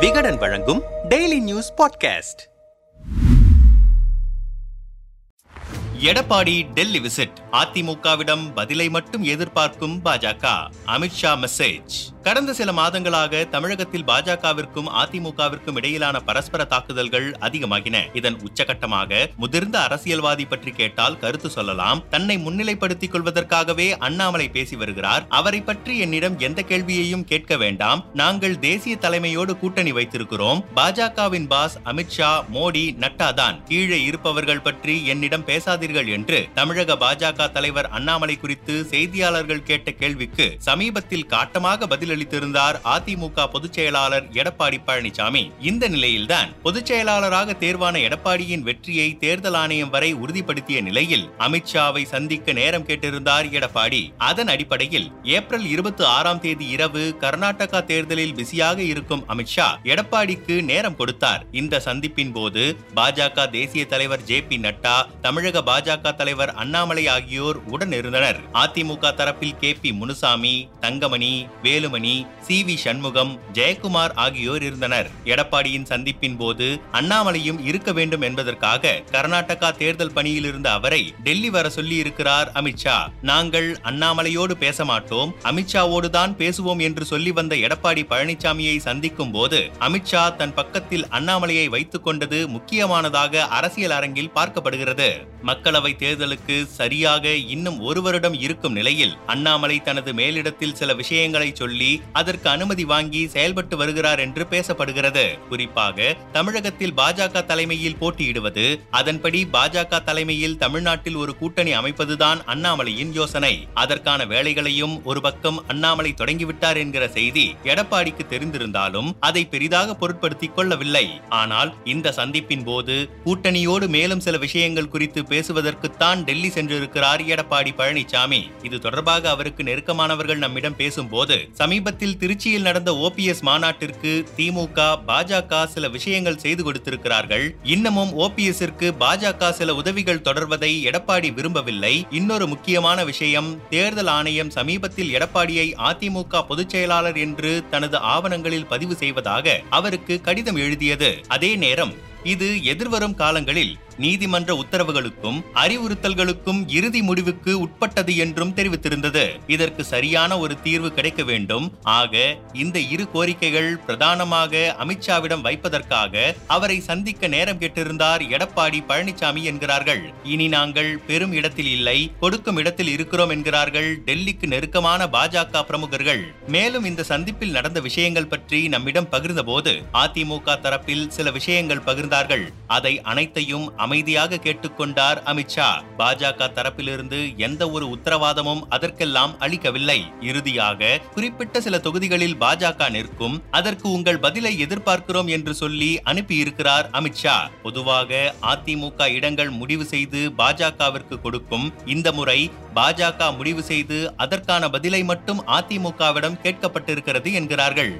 விகடன் வழங்கும் daily news podcast Edappadi Delhi visit. அதிமுகவிடம் பதிலை மட்டும் எதிர்பார்க்கும் பாஜக. அமித்ஷா மெசேஜ் கடந்த சில மாதங்களாக தமிழகத்தில் பாஜகவிற்கும் அதிமுகவிற்கும் இடையிலான பரஸ்பர தாக்குதல்கள் அதிகமாகின. இதன் உச்சகட்டமாக முதிர்ந்த அரசியல்வாதி பற்றி கேட்டால் கருத்து சொல்லலாம். தன்னை முன்னிலைப்படுத்திக் கொள்வதற்காகவே அண்ணாமலை பேசி வருகிறார். அவரை பற்றி என்னிடம் எந்த கேள்வியையும் கேட்க வேண்டாம். நாங்கள் தேசிய தலைமையோடு கூட்டணி வைத்திருக்கிறோம். பாஜகவின் பாஸ் அமித்ஷா மோடி நட்டா தான். கீழே இருப்பவர்கள் பற்றி என்னிடம் பேசாதீர்கள் என்று தமிழக பாஜக பாஜக தலைவர் அண்ணாமலை குறித்து செய்தியாளர்கள் கேட்ட கேள்விக்கு சமீபத்தில் காட்டமாக பதிலளித்திருந்தார் அதிமுக பொதுச் செயலாளர் எடப்பாடி பழனிசாமி. இந்த நிலையில்தான் பொதுச் செயலாளராக தேர்வான எடப்பாடியின் வெற்றியை தேர்தல் ஆணையம் வரை உறுதிப்படுத்திய நிலையில் அமித்ஷாவை சந்திக்க நேரம் கேட்டிருந்தார் எடப்பாடி. அதன் அடிப்படையில் ஏப்ரல் இருபத்தி ஆறாம் தேதி இரவு கர்நாடகா தேர்தலில் பிஸியாக இருக்கும் அமித்ஷா எடப்பாடிக்கு நேரம் கொடுத்தார். இந்த சந்திப்பின் போது பாஜக தேசிய தலைவர் ஜே பி நட்டா தமிழக பாஜக தலைவர் அண்ணாமலை ஆகிய ஆகியோர் உடனிருந்தனர். அதிமுக தரப்பில் K. P. Munusamy Thangamani Velumani C. V. Shanmugam Jayakumar ஆகியோர் இருந்தனர். எடப்பாடியின் சந்திப்பின் போது அண்ணாமலையும் இருக்க வேண்டும் என்பதற்காக கர்நாடகா தேர்தல் பணியில் இருந்த அவரை டெல்லி வர சொல்லி இருக்கிறார் அமித்ஷா நாங்கள் அண்ணாமலையோடு பேச மாட்டோம். அமித்ஷாவோடு தான் பேசுவோம் என்று சொல்லி வந்த எடப்பாடி பழனிசாமியை சந்திக்கும் போது அமித்ஷா தன் பக்கத்தில் அண்ணாமலையை வைத்துக் கொண்டது முக்கியமானதாக அரசியல் அரங்கில் பார்க்கப்படுகிறது. மக்களவை தேர்தலுக்கு சரியாக இன்னும் ஒரு வருடம் இருக்கும் நிலையில் அண்ணாமலை தனது மேலிடத்தில் சில விஷயங்களை சொல்லி அதற்கு அனுமதி வாங்கி செயல்பட்டு வருகிறார் என்று பேசப்படுகிறது. குறிப்பாக தமிழகத்தில் பாஜக தலைமையில் போட்டியிடுவது அதன்படி பாஜக தலைமையில் தமிழ்நாட்டில் ஒரு கூட்டணி அமைப்பதுதான் அண்ணாமலையின் யோசனை. அதற்கான வேலைகளையும் ஒரு பக்கம் அண்ணாமலை தொடங்கிவிட்டார் என்கிற செய்தி எடப்பாடிக்கு தெரிந்திருந்தாலும் அதை பெரிதாக பொருட்படுத்திக் கொள்ளவில்லை. ஆனால் இந்த சந்திப்பின் போது கூட்டணியோடு மேலும் சில விஷயங்கள் குறித்து பேசுவதற்குத்தான் டெல்லி சென்றிருக்கிறார் எடப்பாடி பழனிசாமி இது தொடர்பாக அவருக்கு நெருக்கமானவர்கள் நம்மிடம் பேசும்போது சமீபத்தில் திருச்சியில் நடந்த ஓபிஎஸ் மாநாட்டிற்கு திமுக பாஜக சில விஷயங்கள் செய்து கொடுத்திருக்கிறார்கள். இன்னமும் ஓபிஎஸ்ற்கு பாஜக சில உதவிகள் தொடர்வதை எடப்பாடி விரும்பவில்லை. இன்னொரு முக்கியமான விஷயம் தேர்தல் ஆணையம் சமீபத்தில் எடப்பாடியை அதிமுக பொதுச் செயலாளர் என்று தனது ஆவணங்களில் பதிவு செய்வதாக அவருக்கு கடிதம் எழுதியது. அதே நேரம் இது எதிர்வரும் காலங்களில் நீதிமன்ற உத்தரவுகளுக்கும் அறிவுறுத்தல்களுக்கும் இறுதி முடிவுக்கு உட்பட்டது என்றும் தெரிவித்திருந்தது. இதற்கு சரியான ஒரு தீர்வு கிடைக்க வேண்டும். ஆக இந்த இரு கோரிக்கைகள் பிரதானமாக அமித்ஷாவிடம் வைப்பதற்காக அவரை சந்திக்க நேரம் கேட்டிருந்தார் எடப்பாடி பழனிசாமி என்கிறார்கள். இனி நாங்கள் பெரும் இடத்தில் இல்லை கொடுக்கும் இடத்தில் இருக்கிறோம் என்கிறார்கள் டெல்லிக்கு நெருக்கமான பாஜக பிரமுகர்கள். மேலும் இந்த சந்திப்பில் நடந்த விஷயங்கள் பற்றி நம்மிடம் பகிர்ந்தபோது அதிமுக தரப்பில் சில விஷயங்கள் பகிர்ந்தார்கள். அதை அனைத்தையும் அமைதியாக கேட்டுக்கொண்டார் அமித்ஷா பாஜக தரப்பிலிருந்து எந்த ஒரு உத்தரவாதமும் அதற்கெல்லாம் அளிக்கவில்லை. இறுதியாக குறிப்பிட்ட சில தொகுதிகளில் பாஜக நிற்கும். அதற்கு உங்கள் பதிலை எதிர்பார்க்கிறோம் என்று சொல்லி அனுப்பியிருக்கிறார் அமித்ஷா பொதுவாக அதிமுக இடங்கள் முடிவு செய்து பாஜகவிற்கு கொடுக்கும் இந்த முறை பாஜக முடிவு செய்து அதற்கான பதிலை மட்டும் அதிமுகவிடம் கேட்கப்பட்டிருக்கிறது என்கிறார்கள்.